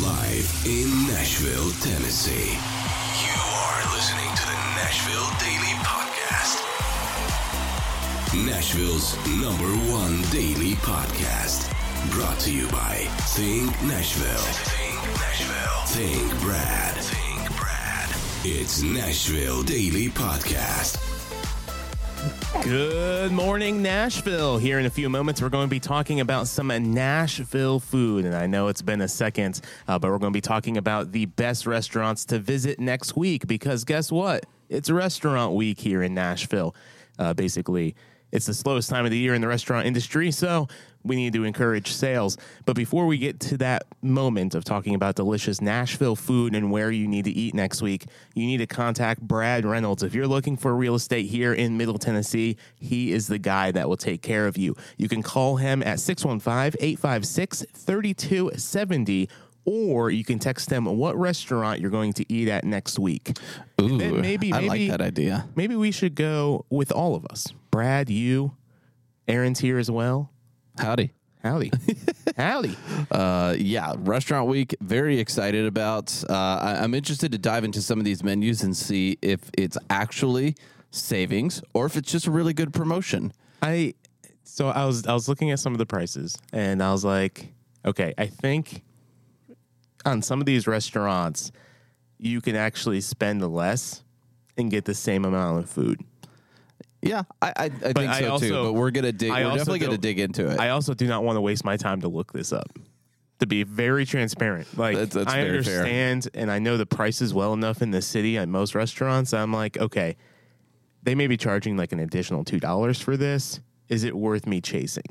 Live in Nashville, Tennessee. You are listening to the Nashville Daily Podcast. Nashville's number one daily podcast. Brought to you by Think Nashville. Think Nashville. Think Brad. Think Brad. It's Nashville Daily Podcast. Good morning, Nashville. Here in a few moments, we're going to be talking about some Nashville food. And I know it's been a second, uh, but we're going to be talking about the best restaurants to visit next week because guess what? It's restaurant week here in Nashville. Uh, basically, it's the slowest time of the year in the restaurant industry, so we need to encourage sales. But before we get to that moment of talking about delicious Nashville food and where you need to eat next week, you need to contact Brad Reynolds. If you're looking for real estate here in Middle Tennessee, he is the guy that will take care of you. You can call him at 615 856 3270 or you can text them what restaurant you're going to eat at next week. Ooh, then maybe- I like maybe- that idea. Maybe we should go with all of us. Brad, you, Aaron's here as well. Howdy. Howdy. Howdy. Uh, yeah, restaurant week. Very excited about. Uh, I, I'm interested to dive into some of these menus and see if it's actually savings or if it's just a really good promotion. I so I was I was looking at some of the prices and I was like, okay, I think on some of these restaurants you can actually spend less and get the same amount of food. Yeah, I, I, I think I so too. But we're gonna dig. I We're definitely gonna dig into it. I also do not want to waste my time to look this up. To be very transparent, like That's- that's I very fair. understand and I know the prices well enough in the city at most restaurants. I'm like, okay, they may be charging like an additional two dollars for this. Is it worth me chasing?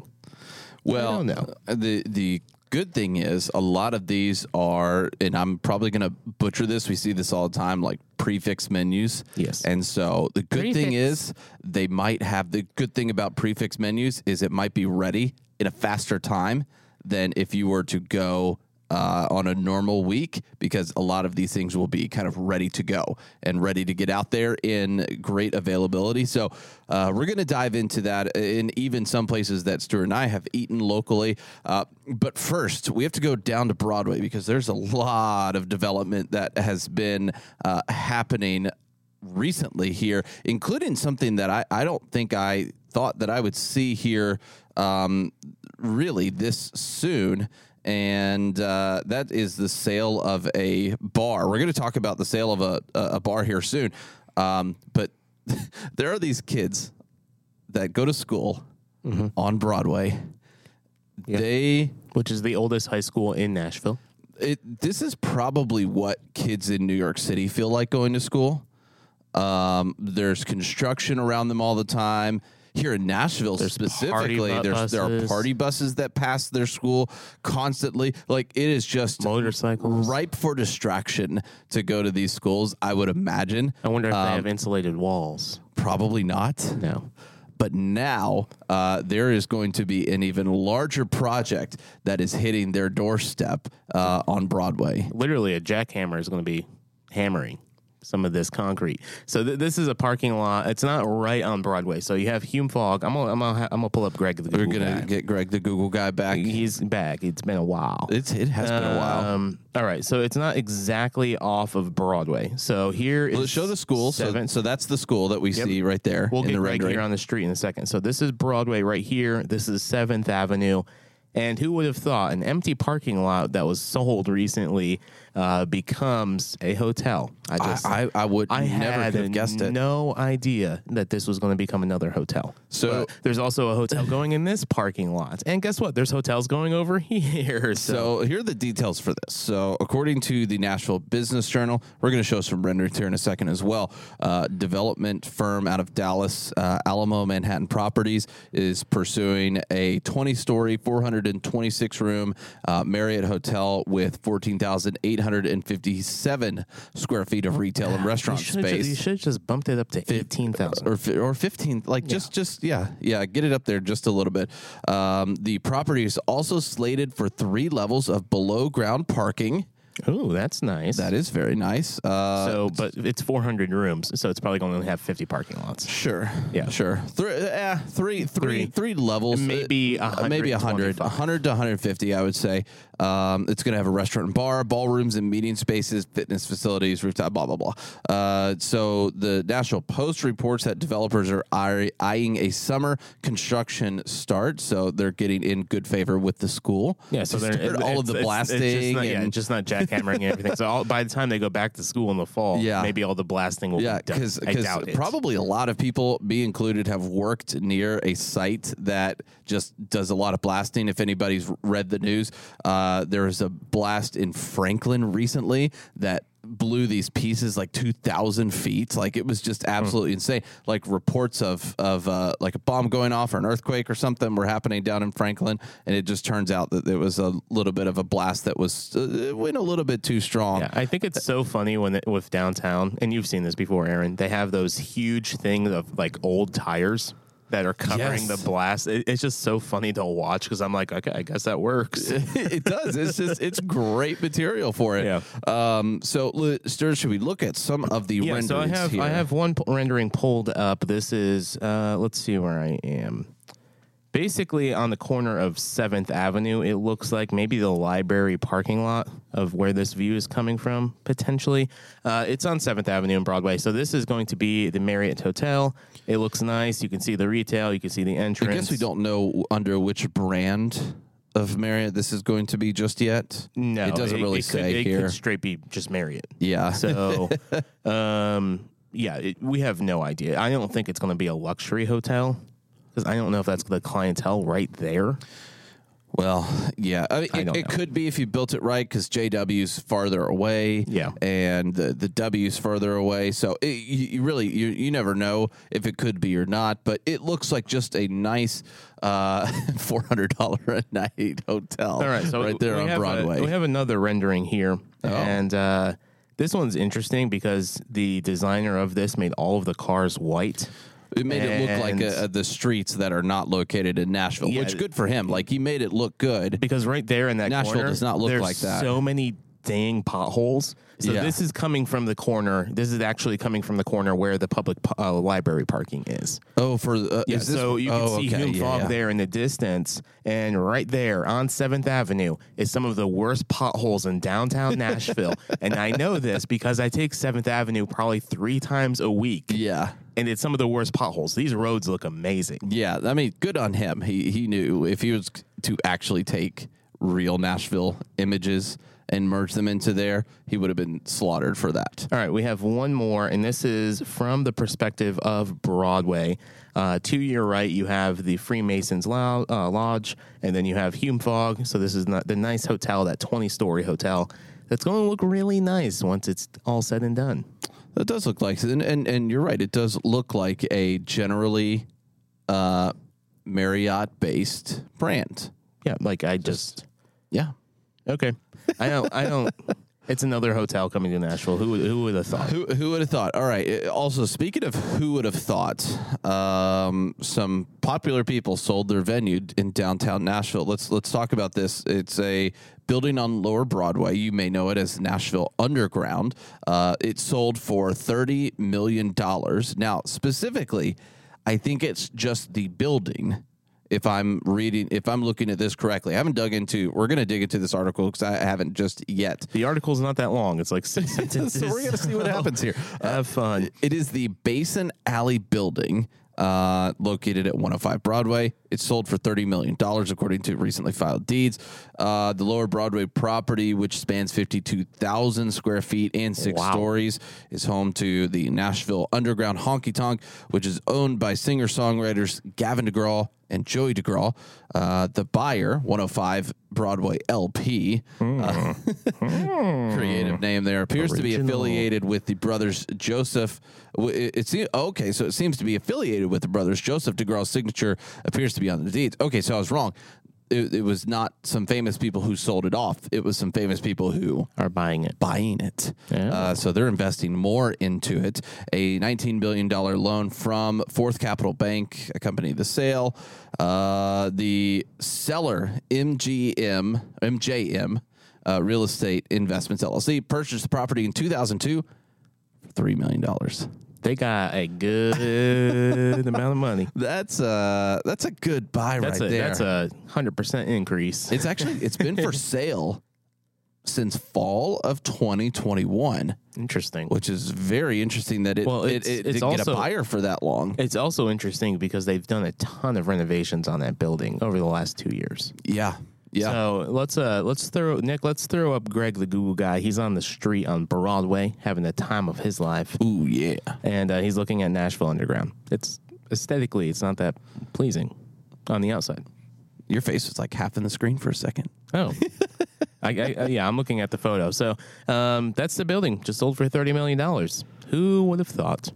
Well, know. uh, the the good thing is a lot of these are, and I'm probably going to butcher this. We see this all the time, like prefix menus. Yes. And so the good thing is they might have the good thing about prefix menus is it might be ready in a faster time than if you were to go. Uh, on a normal week, because a lot of these things will be kind of ready to go and ready to get out there in great availability. So, uh, we're going to dive into that in even some places that Stuart and I have eaten locally. Uh, but first, we have to go down to Broadway because there's a lot of development that has been uh, happening recently here, including something that I, I don't think I thought that I would see here um, really this soon. And uh, that is the sale of a bar. We're going to talk about the sale of a, a bar here soon. Um, but there are these kids that go to school on Broadway. They Which is the oldest high school in Nashville. it this is probably what kids in New York City feel like going to school. Um, there's construction around them all the time. Here in Nashville There's specifically, there's there are party buses that pass their school constantly. Like it is just Motorcycles. ripe for distraction to go to these schools. I would imagine. I wonder if Um, they have insulated walls. Probably not. No. But now uh, there is going to be an even larger project that is hitting their doorstep uh, on Broadway. Literally, a jackhammer is going to be hammering some of this concrete. So th- this is a parking lot. It's not right on Broadway. So you have Hume Fogg. I'm gonna, I'm gonna, ha- I'm gonna pull up Greg. The We're Google gonna guy. get Greg, the Google guy, back. He's back. It's been a while. It's it has been a while. Um, all right, so it's not exactly off of Broadway. So here Let's show the school. So, so that's the school that we Yep. see right there. We'll in get the right rendering. here on the street in a second. So this is Broadway right here. This is Seventh Avenue. And who would have thought an empty parking lot that was sold recently uh, becomes a hotel? I just I, I, I would I never had have guessed it. no idea that this was going to become another hotel. So- But there's also a hotel going in this parking lot, and guess what? There's hotels going over here. So, So here are the details for this. So according to the Nashville Business Journal, we're going to show some renderings here in a second as well. Uh, development firm out of Dallas, uh, Alamo Manhattan Properties, is pursuing a 20-story, 426 room uh, Marriott hotel with 14,857 square feet of retail and restaurant you space. you should have just bumped it up to eighteen thousand. or fi- or 15 like just just yeah yeah get it up there just a little bit um, the property is also slated for three levels of below ground parking Ooh, that's nice. That is very nice. Uh, so, but it's 400 rooms, so it's probably going to only have 50 parking lots. Sure. Yeah. Sure. Three, uh, three, three, Three. three levels. Maybe Uh, maybe 100. 125. 100 to 150, I would say. Um, it's going to have a restaurant and bar, ballrooms and meeting spaces, fitness facilities, rooftop, blah, blah, blah. Uh, so the Nashville Post reports that developers are eye- eyeing a summer construction start. So they're getting in good favor with the school. Yeah, so To they're all of the it's- blasting. It's just not, yeah, and- just not jackhammering and everything. So all, by the time they go back to school in the fall, Yeah. maybe all the blasting will Yeah, be done. because I doubt it. probably a lot of people, me included, have worked near a site that just does a lot of blasting. If anybody's read the news, uh, there was a blast in Franklin recently that blew these pieces like 2,000 feet. Like it was just absolutely insane. Like reports of of uh, like a bomb going off or an earthquake or something were happening down in Franklin, and it just turns out that there was a little bit of a blast that was uh, went a little bit too strong. Yeah, I think it's so funny when it, with downtown, and you've seen this before, Aaron. They have those huge things of like old tires that are covering Yes. the blast. It, it's just so funny to watch because I'm like, okay, I guess that works. it does. It's just it's great material for it. Yeah. Um. So, Sturz, should we look at some of the yeah, renderings so I have here? I have one p- rendering pulled up. This is uh, let's see where I am. Basically, on the corner of Seventh Avenue, it looks like maybe the library parking lot of where this view is coming from. Potentially, uh, it's on Seventh Avenue and Broadway. So this is going to be the Marriott Hotel. It looks nice. You can see the retail. You can see the entrance. I guess we don't know under which brand of Marriott this is going to be just yet. No, it doesn't really could- say it here. Could straight be just Marriott. yeah. So, um, yeah, it, we have no idea. I don't think it's going to be a luxury hotel because I don't know if that's the clientele right there. Well, yeah, I mean, I it, it could be if you built it right because JW's farther away, Yeah. and the the W's further away. So it, you, you really you you never know if it could be or not. But it looks like just a nice uh, four hundred dollar a night hotel. All right, so right there on a- Broadway. Oh. we have another rendering here, and uh, this one's interesting because the designer of this made all of the cars white. It made it look like And- uh, the streets that are not located in Nashville, Yeah. which good for him. Like he made it look good. because right there in that Nashville corner, does not look like that. So many dang potholes. So Yeah. this is coming from the corner. This is actually coming from the corner where the public uh, library parking is. Oh, for uh, Yeah, is this, so you can oh, see okay, Hume yeah, Fogg yeah. there in the distance, and right there on Seventh Avenue is some of the worst potholes in downtown Nashville. and I know this because I take Seventh Avenue probably three times a week, Yeah, and it's some of the worst potholes. These roads look amazing. yeah. I mean, good on him. He he knew if he was to actually take real Nashville images and merge them into there, he would have been slaughtered for that. All right, we have one more, and this is from the perspective of Broadway. Uh, to your right, you have the Freemasons uh, Lodge, and then you have Hume Fogg. So this is not the nice hotel, that twenty-story hotel. That's going to look really nice once it's all said and done. That does look like, and and, and you're right. It does look like a generally uh, Marriott based brand. Yeah, like I just Yeah. okay. I don't. I don't. It's another hotel coming to Nashville. Who would- who would have thought? Who who would have thought? All right. uh, Also, speaking of who would have thought, um, some popular people sold their venue in downtown Nashville. Let's let's talk about this. It's a building on Lower Broadway. You may know it as Nashville Underground. Uh, it sold for thirty million dollars. Now, specifically, I think it's just the building. If I'm reading, if I'm looking at this correctly, I haven't dug into. We're going to dig into this article because I haven't just yet. The article's not that long. It's like six sentences. So we're going to see what happens here. Have fun. It is the Basin Alley building uh, located at 105 Broadway. It sold for $30 million, according to recently filed deeds. Uh, the lower Broadway property, which spans 52,000 square feet and six Wow. stories, is home to the Nashville Underground Honky Tonk, which is owned by singer songwriters Gavin DeGraw and Joey DeGraw. Uh, the buyer, 105 Broadway LP, uh, creative name there, appears to be affiliated with the brothers Joseph. w- It, it seems okay, so it seems to be affiliated with the brothers Joseph DeGraw's signature appears to be on the deeds. Okay, so I was wrong. It, it was not some famous people who sold it off. It was some famous people who Are buying it. buying it. Yeah. Uh, so they're investing more into it. A $19 billion loan from Fourth Capital Bank accompanied the sale. Uh, the seller, MGM, MJM, uh, Real Estate Investments LLC purchased the property in 2002 for three million dollars. They got a good amount of money. That's uh that's a good buy That's right a there. that's a hundred percent increase. it's actually it's been for sale since fall of 2021, Interesting. which is very interesting that it Well, it, it's- it didn't get a buyer for that long. It's also interesting because they've done a ton of renovations on that building over the last two years. Yeah. Yeah. So let's uh let's throw Nick. Let's throw up Greg the Google guy. He's on the street on Broadway having the time of his life, Ooh, yeah. and uh, he's looking at Nashville Underground. It's aesthetically, it's not that pleasing on the outside. Your face was like half in the screen for a second. Oh, I, I, I- yeah, I'm looking at the photo. So um, that's the building, just sold for thirty million dollars. Who would have thought?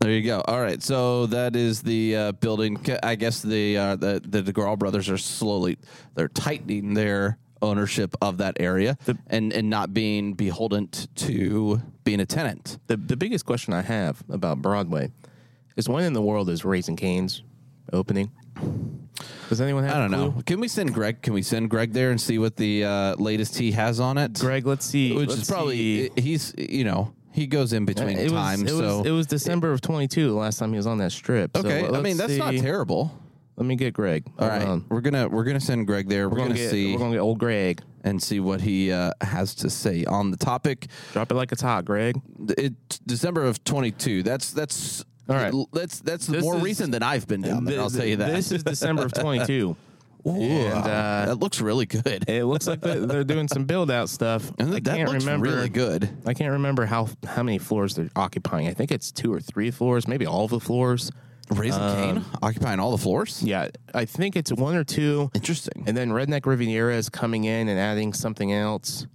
There you go. All right, so that is the uh, building. I guess the uh, the the DeGraw brothers are slowly they're tightening their ownership of that area and and not being beholden to being a tenant. The the biggest question I have about Broadway is when in the world is Raising Cane's opening? Does anyone have? I don't know. Can we send Greg? Can we send Greg there and see what the uh, latest he has on it? Greg, let's see. which let's is probably see. he's you know he goes in between it was, times. it was so it was December of 22 the last time he was on that strip. So okay, I mean that's not terrible. Let me get Greg. All on. we're gonna we're gonna send Greg there. We're, We're gonna, gonna get see we're gonna get old Greg. and see what he uh, has to say on the topic. Drop it like it's hot, Greg. It December of twenty two. That's that's All right. That's that's This more is- recent than I've been down there. Th- I'll tell you that. This is December of 22. Ooh, and, uh, that looks really good. It looks like they're, they're doing some build out stuff. And I that can't looks remember. really good. I can't remember how how many floors they're occupying. I think it's two or three floors, maybe all of the floors. Raising Cane occupying all the floors. Yeah, I think it's one or two. Interesting. And then Redneck Riviera is coming in and adding something else.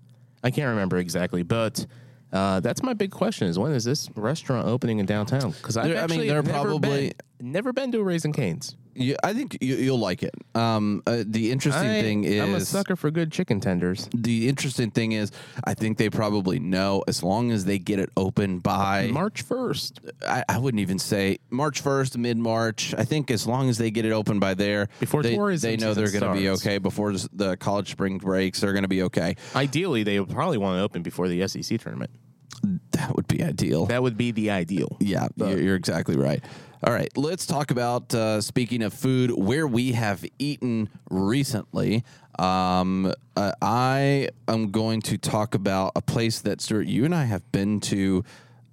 I can't remember exactly, but uh, that's my big question: is when is this restaurant opening in downtown? Because I've There- I mean, actually they're never probably- been, never been to a Raising Cane's. Yeah, I think you, you'll like it. Um, uh, the interesting I, thing is I'm a sucker for good chicken tenders. the interesting thing is I think they probably know as long as they get it open by March first. I, I wouldn't even say March first, mid March. I think as long as they get it open by there, Before they, tourism they know they're going to be okay. Before the college spring breaks, they're going to be okay. Ideally, they would probably want to open before the SEC tournament. That would be ideal. That would be the ideal. Yeah, you're, you're exactly right. All right, let's talk about uh, speaking of food, where we have eaten recently. Um, uh, I am going to talk about a place that Stuart, you and I have been to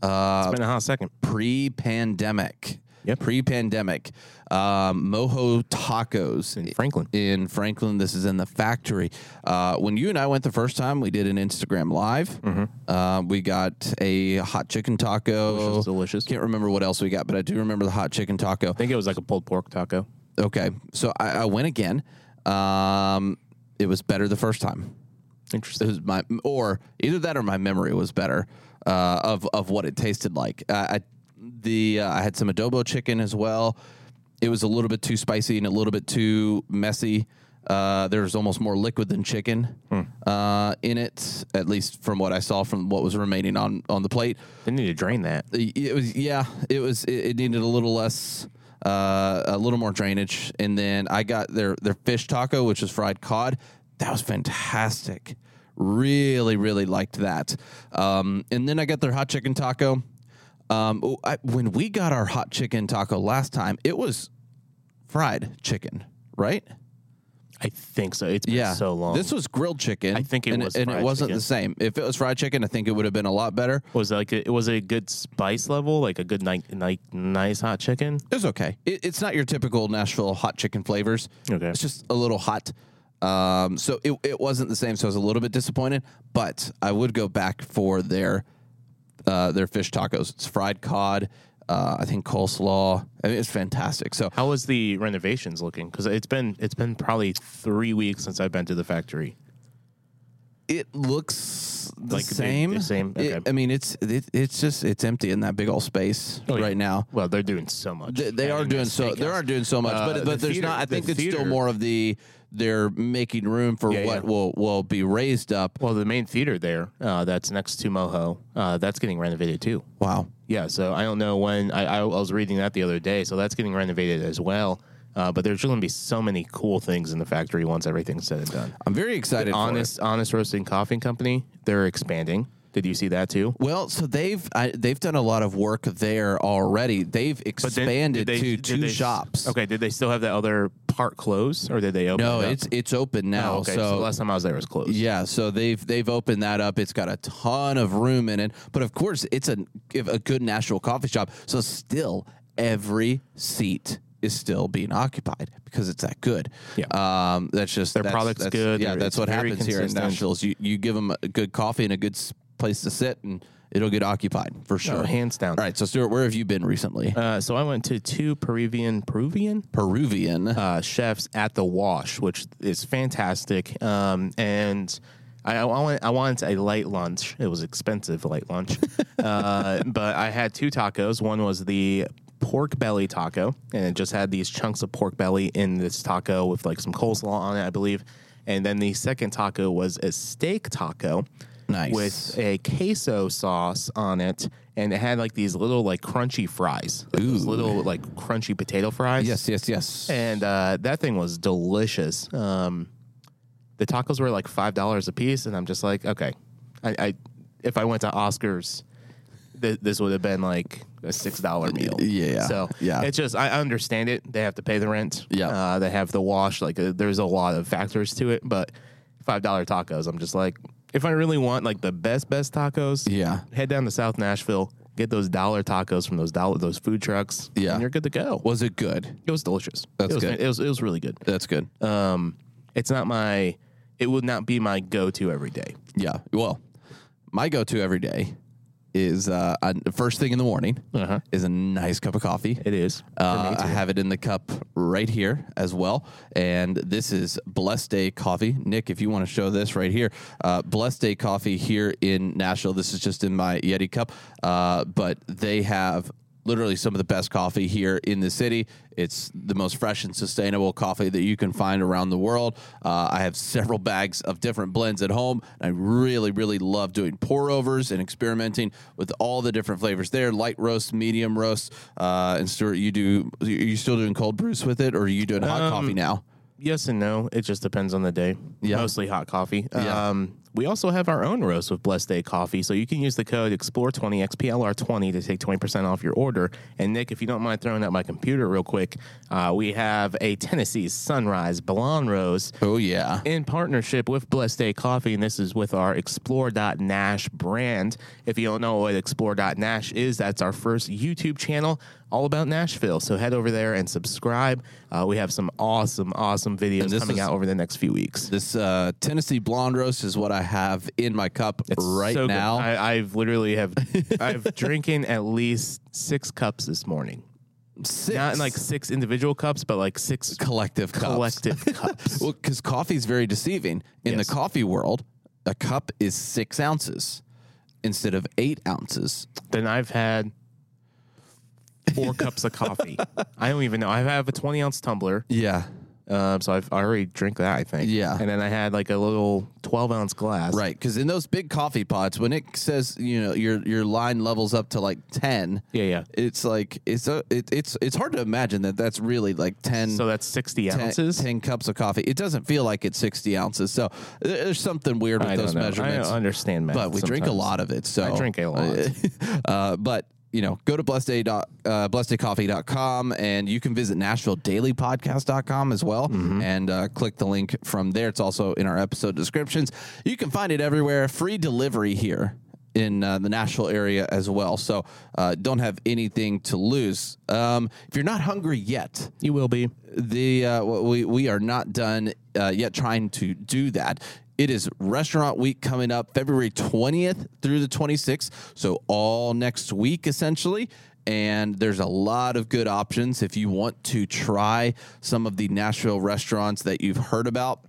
uh, It's been a hot second. pre-pandemic. Yep. Pre-pandemic, um, Mojo Tacos In Franklin. In Franklin, this is in the factory. Uh, when you and I went the first time, we did an Instagram live. Uh, we got a hot chicken taco. Mm-hmm. Was delicious. Can't remember what else we got, but I do remember the hot chicken taco. I think it was like a pulled pork taco. Okay, so I, I went again. Um, it was better the first time. It Interesting. was my or either that or my memory was better uh, of of what it tasted like. Uh, I the uh, I had some adobo chicken as well. It was a little bit too spicy and a little bit too messy. Uh, there was almost more liquid than chicken uh, in it, at least from what I saw from what was remaining on on the plate. They need to drain that. It was yeah, it was it, it needed a little less uh, a little more drainage and then I got their their fish taco which is fried cod. That was fantastic. Really really liked that. Um, and then I got their hot chicken taco. Um, oh, I, when we got our hot chicken taco last time, it was fried chicken, right? I think so. It's been Yeah, so long. This was grilled chicken. I think it and was and it wasn't chicken. the same. If it was fried chicken, I think it would have been a lot better. was it like a, it was a good spice level, like a good ni- ni- nice hot chicken. It was okay. It, it's not your typical Nashville hot chicken flavors. Okay. It's just a little hot. Um, so it, it wasn't the same. So I was a little bit disappointed, but I would go back for their uh, their fish tacos. It's fried cod. Uh, I think coleslaw. I mean, it's fantastic. So How was the renovations looking? Because it's been it's been probably three weeks since I've been to the factory. it looks the Like the- same. the same? It- Okay. I mean, it's it, it's just it's empty in that big old space Oh, yeah. right now. Well, they're doing so much. They, they are doing so. They are doing so much, Uh, but the but there's theater- not. I the think it's still more of the they're making room for Yeah, what yeah. will will be raised up. Well, the main theater there, uh, that's next to Mojo, uh, that's getting renovated too. Wow. Yeah, so I don't know when I, I was reading that the other day. So that's getting renovated as well. Uh, but there's going to be so many cool things in the factory once everything's said and done. I'm very excited. for it. Honest, Honest Roasting Coffee Company, they're expanding. Did you see that too? Well, so they've I, they've done a lot of work there already. They've expanded they- to two they- shops. Okay, did they still have that other part closed, or did they open? No, it it's it's open now. Oh, okay. So, So, last time I was there, it was closed. yeah, so they've they've opened that up. It's got a ton of room in it, but of course, it's a a good Nashville coffee shop. So still, every seat is still being occupied because it's that good. Yeah. um, that's just Their that's- product's that's- good. Yeah, that's what happens here in. Nashville. Is you you give them a good coffee and a good place to sit, and it'll get occupied for sure. Oh, hands down. All right, so Stuart, where have you been recently? Uh, so I went to two Peruvian Peruvian Peruvian. uh, chefs at the Wash, which is fantastic. Um, and I, I, want, I wanted a light lunch. It was expensive light lunch, uh, but I had two tacos. One was the pork belly taco, and it just had these chunks of pork belly in this taco with like some coleslaw on it, I believe. And then the second taco was a steak taco. Nice. With a queso sauce on it, and it had like these little like crunchy fries, like those little like crunchy potato fries yes, yes, yes. and uh, that thing was delicious. Um, the tacos were like five dollars a piece, and I'm just like, okay, I, I if I went to Oscars, th- this would have been like a six dollar meal. Yeah, so yeah. it's just I understand it. They have to pay the rent. Yeah. uh, they have the wash. Like, uh, there's a lot of factors to it, but five dollar tacos, I'm just like, if I really want like the best best tacos, Yeah. head down to South Nashville. Get those dollar tacos from those dollar those food trucks. Yeah. and you're good to go. Was it good? It was delicious. That's it was, good. It was it was really good. That's good. Um, it's not my. It would not be my go-to every day. Yeah. Well, my go-to every day is uh, I, first thing in the morning Uh-huh. is a nice cup of coffee. It is. Uh, I have it in the cup right here as well. And this is Blessed Day Coffee. Nick, if you want to show this right here, uh, Blessed Day Coffee here in Nashville. This is just in my Yeti cup. Uh, but they have literally some of the best coffee here in the city. It's the most fresh and sustainable coffee that you can find around the world. Uh, I have several bags of different blends at home. I really, really love doing pour overs and experimenting with all the different flavors there light roast, medium roast. Uh, and Stuart, you do, are you still doing cold brews with it or are you doing hot Um, coffee now? Yes and no. It just depends on the day. Yeah. Mostly hot coffee. Yeah. Um, we also have our own roast with Blessed Day Coffee, so you can use the code Explore20 XPLR20 to take 20% off your order. And Nick, if you don't mind throwing up my computer real quick, uh, we have a Tennessee Sunrise Blonde Rose Oh, yeah. in partnership with Blessed Day Coffee, and this is with our Explore.Nash brand. If you don't know what Explore.Nash is, that's our first YouTube channel all about Nashville. So head over there and subscribe. Uh, we have some awesome, awesome videos coming is- out over the next few weeks. This uh, Tennessee blonde roast is what I have in my cup right So good. now. I, I've literally have I've drinking at least six cups this morning. Six Not in like six individual cups, but like six collective cups. collective cups. Well, because coffee is very deceiving. In Yes. the coffee world, a cup is six ounces instead of eight ounces. then I've had four cups of coffee. I don't even know. I have a 20 ounce tumbler. Yeah. Um, so I've I already drink that, I think. Yeah. And then I had like a little 12 ounce glass. Right, because in those big coffee pots, when it says you know your your line levels up to like ten, Yeah, yeah. it's like it's a it, it's it's hard to imagine that that's really like ten. So that's 60 10 ounces. 10 cups of coffee. It doesn't feel like it's 60 ounces. So there's something weird with I those know. measurements. I understand math but we drink a lot of it. So I drink a lot. uh, but you know, go to blessedday dot, uh, blesseddaycoffee.com and you can visit NashvilleDailyPodcast.com as well Mm-hmm. and uh, click the link from there. It's also in our episode descriptions. You can find it everywhere. Free delivery here in uh, the Nashville area as well. So uh, don't have anything to lose. Um, if you're not hungry yet, You will be. the uh, we we are not done uh, yet trying to do that. It is restaurant week coming up February 20th through the 26th, so all next week essentially. And there's a lot of good options if you want to try some of the Nashville restaurants that you've heard about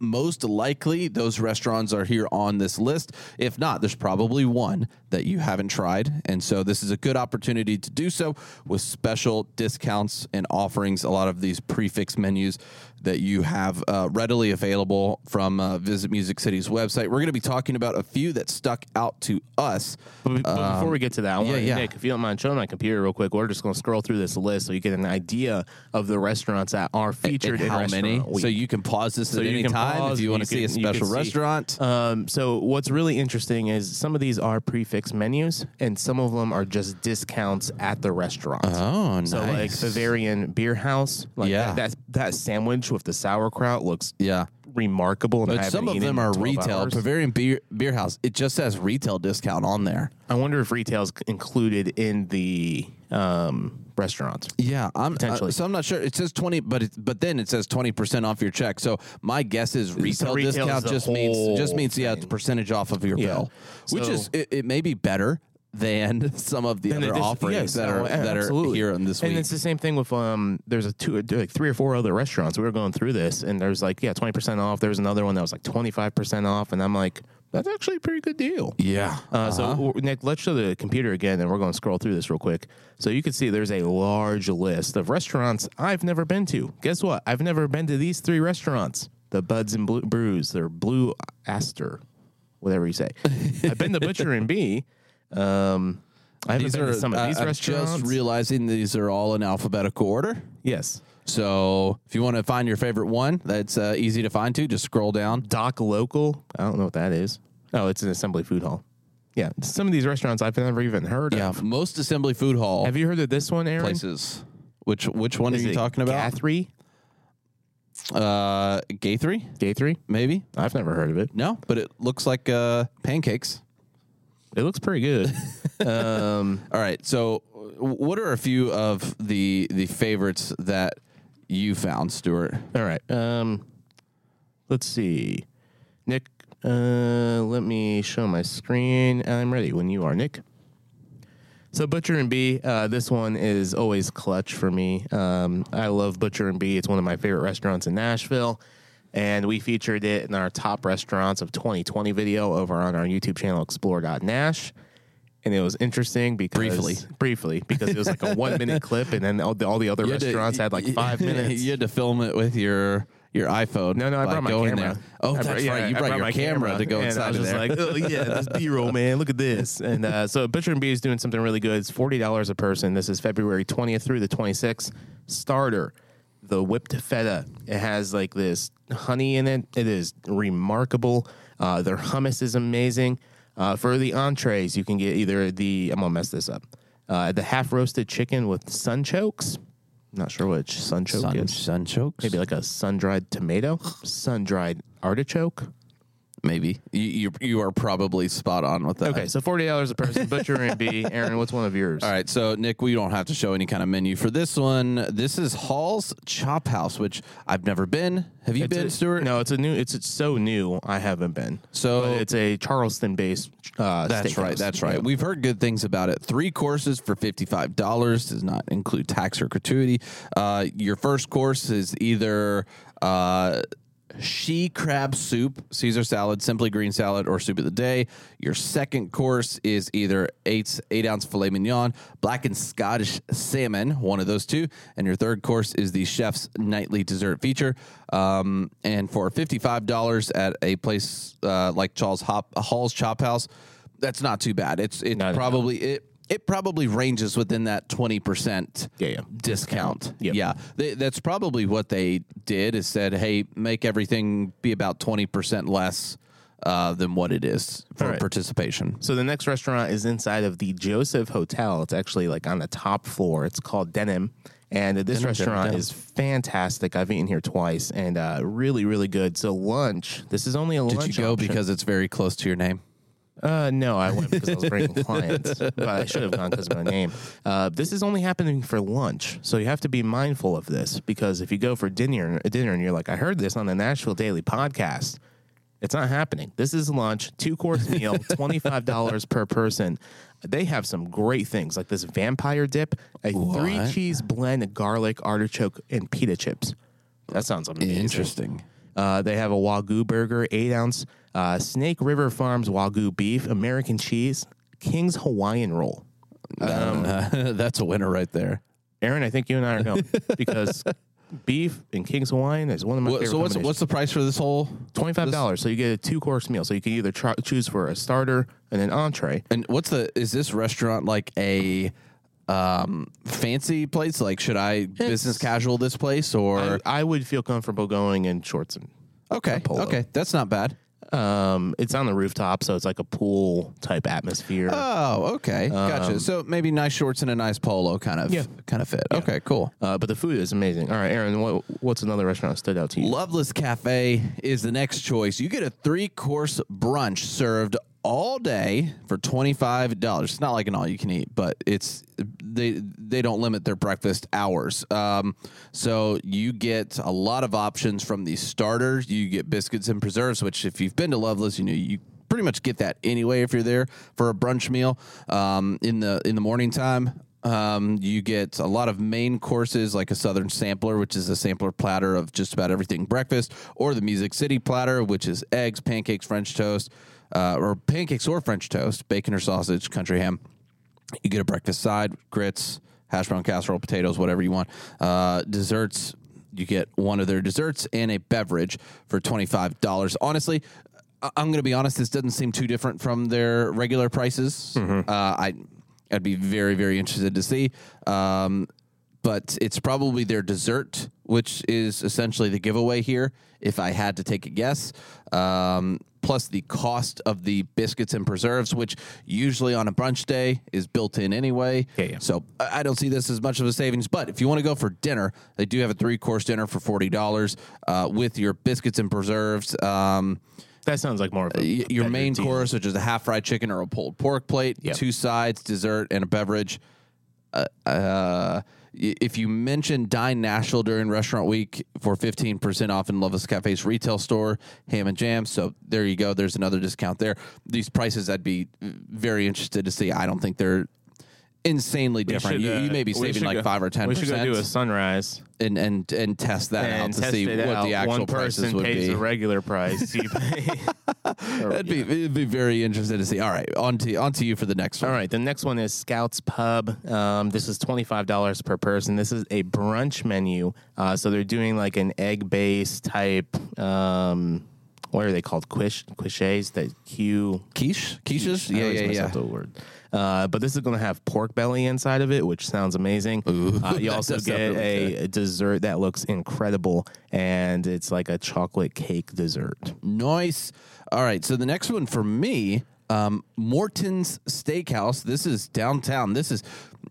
most likely those restaurants are here on this list. If not, there's probably one that you haven't tried. And so this is a good opportunity to do so with special discounts and offerings. A lot of these prefix menus that you have uh, readily available from uh, Visit Music City's website. We're going to be talking about a few that stuck out to us. But, but before we get to that, I want Um, yeah. Nick, if you don't mind showing my computer real quick, we're just going to scroll through this list so you get an idea of the restaurants that are featured and in how many? Week. So you can pause this So at any time pause, if you want to see a special restaurant. Um, so what's really interesting is some of these are prefix menus, and some of them are just discounts at the restaurant. Oh, nice. So like. Bavarian Beer House, like Yeah. that, that that sandwich with the sauerkraut looks yeah. remarkable. And But some of them are retail. hours. Bavarian Beer, Beer House, it just says retail discount on there. I wonder if retail's included in the um, restaurant. Yeah, I'm Potentially. uh, so I'm not sure. It says twenty, but it, but then it says twenty percent off your check. So my guess is retail retail discount the just means just means yeah, it's percentage off of your Yeah. bill, which is it, it may be better than some of the And other offerings yes, that oh, are a- that are here on this one. and week. it's the same thing with um. There's a two, like three or four other restaurants. We were going through this, and there's like yeah, twenty percent off. There's another one that was like twenty five percent off, and I'm like, that's actually a pretty good deal. Yeah. Uh, So w- Nick, let's show the computer again, and we're going to scroll through this real quick. So you can see there's a large list of restaurants I've never been to. Guess what? I've never been to these three restaurants: the Buds and Blue Brews, they're Blue Aster, whatever you say. I've been to Butcher and Bee. Um, I haven't These been are to some of these I'm just realizing these are all in alphabetical order. yes, So if you want to find your favorite one, that's uh, easy to find too. Just scroll down. Doc Local. I don't know what that is. Oh, it's an assembly food hall. Yeah, some of these restaurants I've never even heard Yeah, of. most assembly food hall Have you heard of this one, Aaron? places. Which which one Is are you talking about? Guthrie? Uh, Guthrie, Guthrie? maybe. I've never heard of it. No, but it looks like uh, pancakes. It looks pretty good. um, All right. So, what are a few of the the favorites that you found, Stuart? all right. Um, let's see. Nick, uh, let me show my screen. I'm ready when you are, Nick. So Butcher and Bee, uh, this one is always clutch for me. Um, I love Butcher and Bee. It's one of my favorite restaurants in Nashville, and we featured it in our top restaurants of 2020 video over on our YouTube channel Explore.Nash. And it was interesting because Briefly. briefly because it was like a one minute clip, and then all the, all the other restaurants had like five minutes. you had to film it with your your iPhone. No, no, I brought my going camera. there. Oh, I that's brought- yeah, right. You I brought, your my camera, to go and inside I was just there. like, oh yeah, this B-roll, man. Look at this. And uh, so Butcher and Bee is doing something really good. It's forty dollars a person. This is February twentieth through the twenty sixth. Starter, the whipped feta. It has like this honey in it. It is remarkable. Uh, their hummus is amazing. Uh, for the entrees, you can get either the I'm gonna mess this up. Uh, the half roasted chicken with sun chokes. Not sure which sun choke Sun, is. sun chokes? Maybe like a sun dried tomato, sun dried artichoke. Maybe. You, you you are probably spot on with that. Okay, so forty dollars a person. Butcher and Bee. Aaron, what's one of yours? All right, so Nick, we don't have to show any kind of menu for this one. This is Hall's Chop House, which I've never been. Have you It's been, a- Stuart? No, it's a new. It's, it's so new. I haven't been. So- But it's a Charleston-based. Uh, That's right. steakhouse. That's right. We've heard good things about it. Three courses for fifty-five dollars does not include tax or gratuity. Uh, your first course is either uh, she crab soup, Caesar salad, simply green salad, or soup of the day. Your second course is either eight eight ounce filet mignon, black and Scottish salmon, one of those two, and your third course is the chef's nightly dessert feature. Um, and for fifty-five dollars at a place uh, like Charles Hop, Hall's Chop House, that's not too bad. It's it's No, no, no. probably it. It probably ranges within that twenty percent Yeah, yeah. discount. Yep. Yeah, they, that's probably what they did. Is said, hey, make everything be about twenty percent less uh, than what it is for right. participation. So the next restaurant is inside of the Joseph Hotel. It's actually like on the top floor. It's called Denim. And this Denim, restaurant Denim. is fantastic. I've eaten here twice and uh, really, really good. So lunch, this is only a Did lunch you go option. because it's very close to your name? Uh, no, I went because I was bringing clients, but I should have gone because of my name. Uh, this is only happening for lunch, so you have to be mindful of this because if you go for dinner, dinner, and you're like, I heard this on the Nashville Daily Podcast, it's not happening. This is lunch, two course meal, twenty five dollars per person. They have some great things like this vampire dip, a three cheese blend, garlic, artichoke, and pita chips. That sounds amazing. Interesting. Uh, they have a Wagyu burger, eight ounce, uh, Snake River Farms Wagyu beef, American cheese, King's Hawaiian roll. Uh, that's a winner right there. Aaron, I think you and I are going because beef and King's Hawaiian is one of my What- favorite. so what's what's the price for this whole? twenty five dollars? So you get a two course meal. So you can either try, choose for a starter and an entree. And what's the? Is this restaurant like a um fancy place? Like, should I business casual this place or? I, I would feel comfortable going in shorts and okay, polo. okay, that's not bad. Um, it's on the rooftop, so it's like a pool type atmosphere. Oh, okay, gotcha. So maybe nice shorts and a nice polo kind of Yeah. kind of fit. Okay, cool. Uh, but the food is amazing. All right, Aaron, what, what's another restaurant that stood out to you? Loveless Cafe is the next choice. You get a three course brunch served all day for twenty five dollars. It's not like an all you can eat, but it's they they don't limit their breakfast hours. Um, so you get a lot of options from the starters. You get biscuits and preserves, which if you've been to Loveless, you know you pretty much get that anyway if you're there for a brunch meal um, in the in the morning time. Um, you get a lot of main courses like a Southern Sampler, which is a sampler platter of just about everything breakfast, or the Music City platter, which is eggs, pancakes, French toast, uh, or pancakes or French toast, bacon or sausage, country ham. You get a breakfast side, grits, hash brown casserole, potatoes, whatever you want. Uh, desserts, you get one of their desserts and a beverage for $25. Honestly, I- I'm going to be honest, this doesn't seem too different from their regular prices. Uh, I, I'd be very, very interested to see. Um, but it's probably their dessert, which is essentially the giveaway here, if I had to take a guess. Um, plus the cost of the biscuits and preserves, which usually on a brunch day is built in anyway. Yeah, yeah. So I don't see this as much of a savings. But if you want to go for dinner, they do have a three course dinner for forty dollars uh, with your biscuits and preserves. Um, That sounds like more of a y- your main deal. course, which is a half fried chicken or a pulled pork plate, Yep. two sides, dessert, and a beverage. Uh, uh, if you mention Dine Nashville during Restaurant Week for 15% off in Loveless Cafe's retail store, ham and jam. So there you go. There's another discount there. These prices I'd be very interested to see. I don't think they're insanely different. should, you, uh, you may be saving like go- five or 10% We should go do a sunrise and, and, and test that out and to see what out. the actual One prices person would pays be. the regular price. You pay. It'd be, it'd be very interesting to see. All right, on to, on to you for the next one. All right, the next one is Scouts Pub. Um, this is twenty five dollars per person. This is a brunch menu, uh, so they're doing like an egg based type. Um, what are they called? Quiche, quiches. That Q. Quiche? Quiches? I Yeah, always yeah, mess yeah. up the word. Uh, but this is going to have pork belly inside of it, which sounds amazing. Uh, you that also does sound get really a, dessert that looks incredible, and it's like a chocolate cake dessert. Nice. All right. So the next one for me, um, Morton's Steakhouse. This is downtown. This is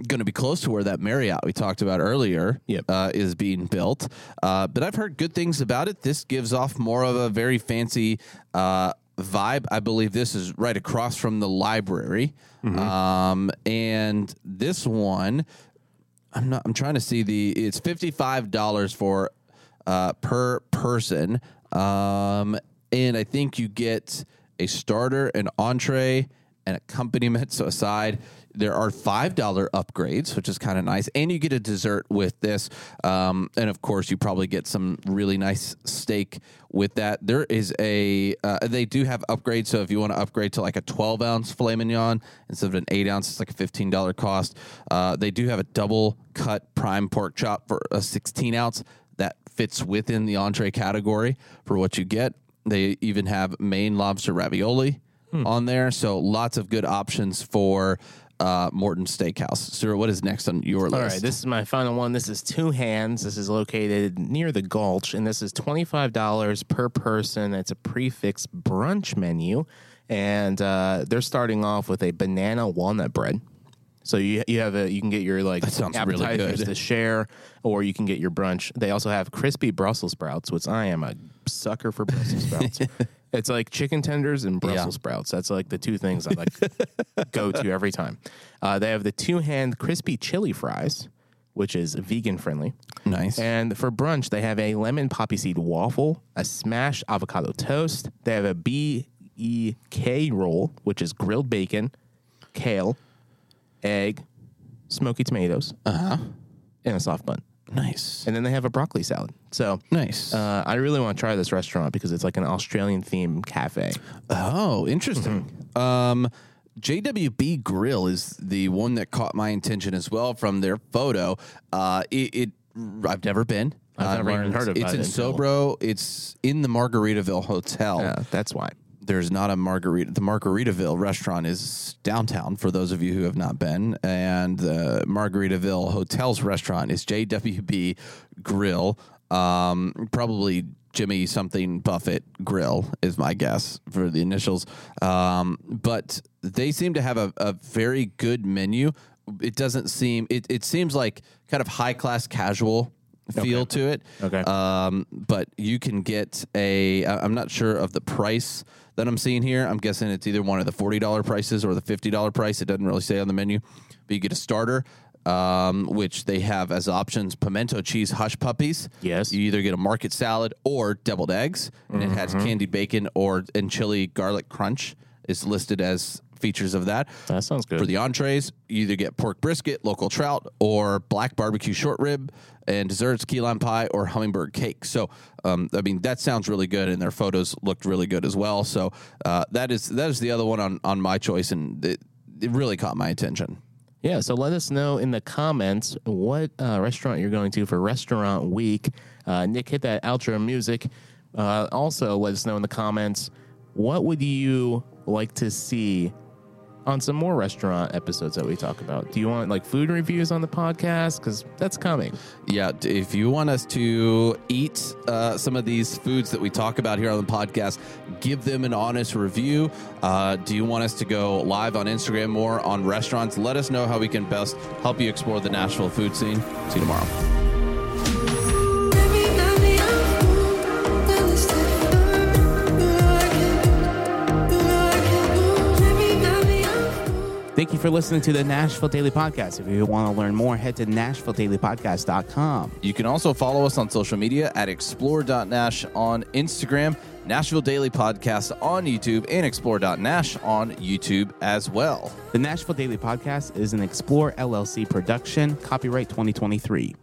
going to be close to where that Marriott we talked about earlier Yep. uh, is being built. Uh, but I've heard good things about it. This gives off more of a very fancy uh, vibe. I believe this is right across from the library. Um, and this one, I'm not. I'm trying to see the. It's fifty five dollars for uh, per person, um, and I think you get a starter, an entree, an accompaniment. So aside, there are five dollar upgrades, which is kind of nice, and you get a dessert with this, um, and of course, you probably get some really nice steak with that. There is a. Uh, they do have upgrades, so if you want to upgrade to like a twelve ounce filet mignon instead of an eight ounce, it's like a fifteen dollar cost. Uh, they do have a double cut prime pork chop for a sixteen ounce that fits within the entree category for what you get. They even have Maine lobster ravioli on there, so lots of good options for uh, Morton Steakhouse. Sir, what is next on your list? All right, this is my final one. This is Two Hands. This is located near the Gulch, and this is twenty five dollars per person. It's a prefix brunch menu, and uh, they're starting off with a banana walnut bread. So you you have a you can get your like sounds really appetizers to share, or you can get your brunch. They also have crispy Brussels sprouts, which I am a sucker for Brussels sprouts. it's like chicken tenders and Brussels sprouts. That's like the two things I like go to every time. Uh, they have the two hand crispy chili fries, which is vegan friendly. nice. And for brunch, they have a lemon poppy seed waffle, a smashed avocado toast. They have a B E K roll, which is grilled bacon, kale, egg, smoky tomatoes, uh-huh. and a soft bun. Nice. And then they have a broccoli salad. So Nice. uh, I really want to try this restaurant because it's like an Australian themed cafe. Oh, interesting. Mm-hmm. Um, JWB Grill is the one that caught my attention as well from their photo. Uh, it, it I've never been. I've never even heard of it. It's in Sobro. It's in the Margaritaville Hotel. Yeah, that's why. There's not a Margarita. The Margaritaville restaurant is downtown for those of you who have not been, and the Margaritaville Hotel's restaurant is JWB Grill. Um, probably Jimmy something Buffett Grill is my guess for the initials. Um, but they seem to have a, a very good menu. It doesn't seem. It, it seems like kind of high class casual feel to it. Okay. Um, but you can get a. I'm not sure of the price that I'm seeing here. I'm guessing it's either one of the forty dollar prices or the fifty dollar price. It doesn't really say on the menu, but you get a starter. Um, which they have as options pimento cheese hush puppies. Yes. You either get a market salad or deviled eggs, and it has candied bacon or and chili garlic crunch is listed as features of that. That sounds good. For the entrees, you either get pork brisket, local trout, or black barbecue short rib, and desserts, key lime pie, or hummingbird cake. So, um, I mean, that sounds really good, and their photos looked really good as well. So, uh, that is that is the other one on on my choice, and it, it really caught my attention. Yeah, so let us know in the comments what uh, restaurant you're going to for Restaurant Week. Uh, Nick, hit that outro music. Uh, also, let us know in the comments what would you like to see on some more restaurant episodes that we talk about. Do you want like food reviews on the podcast? Because that's coming. Yeah, if you want us to eat uh, some of these foods that we talk about here on the podcast, give them an honest review. Uh, do you want us to go live on Instagram more on restaurants? Let us know how we can best help you explore the Nashville food scene. See you tomorrow. Thank you for listening to the Nashville Daily Podcast. If you want to learn more, head to NashvilleDailyPodcast.com. You can also follow us on social media at explore.nash on Instagram, Nashville Daily Podcast on YouTube, and explore.nash on YouTube as well. The Nashville Daily Podcast is an Explore LLC production, copyright 2023.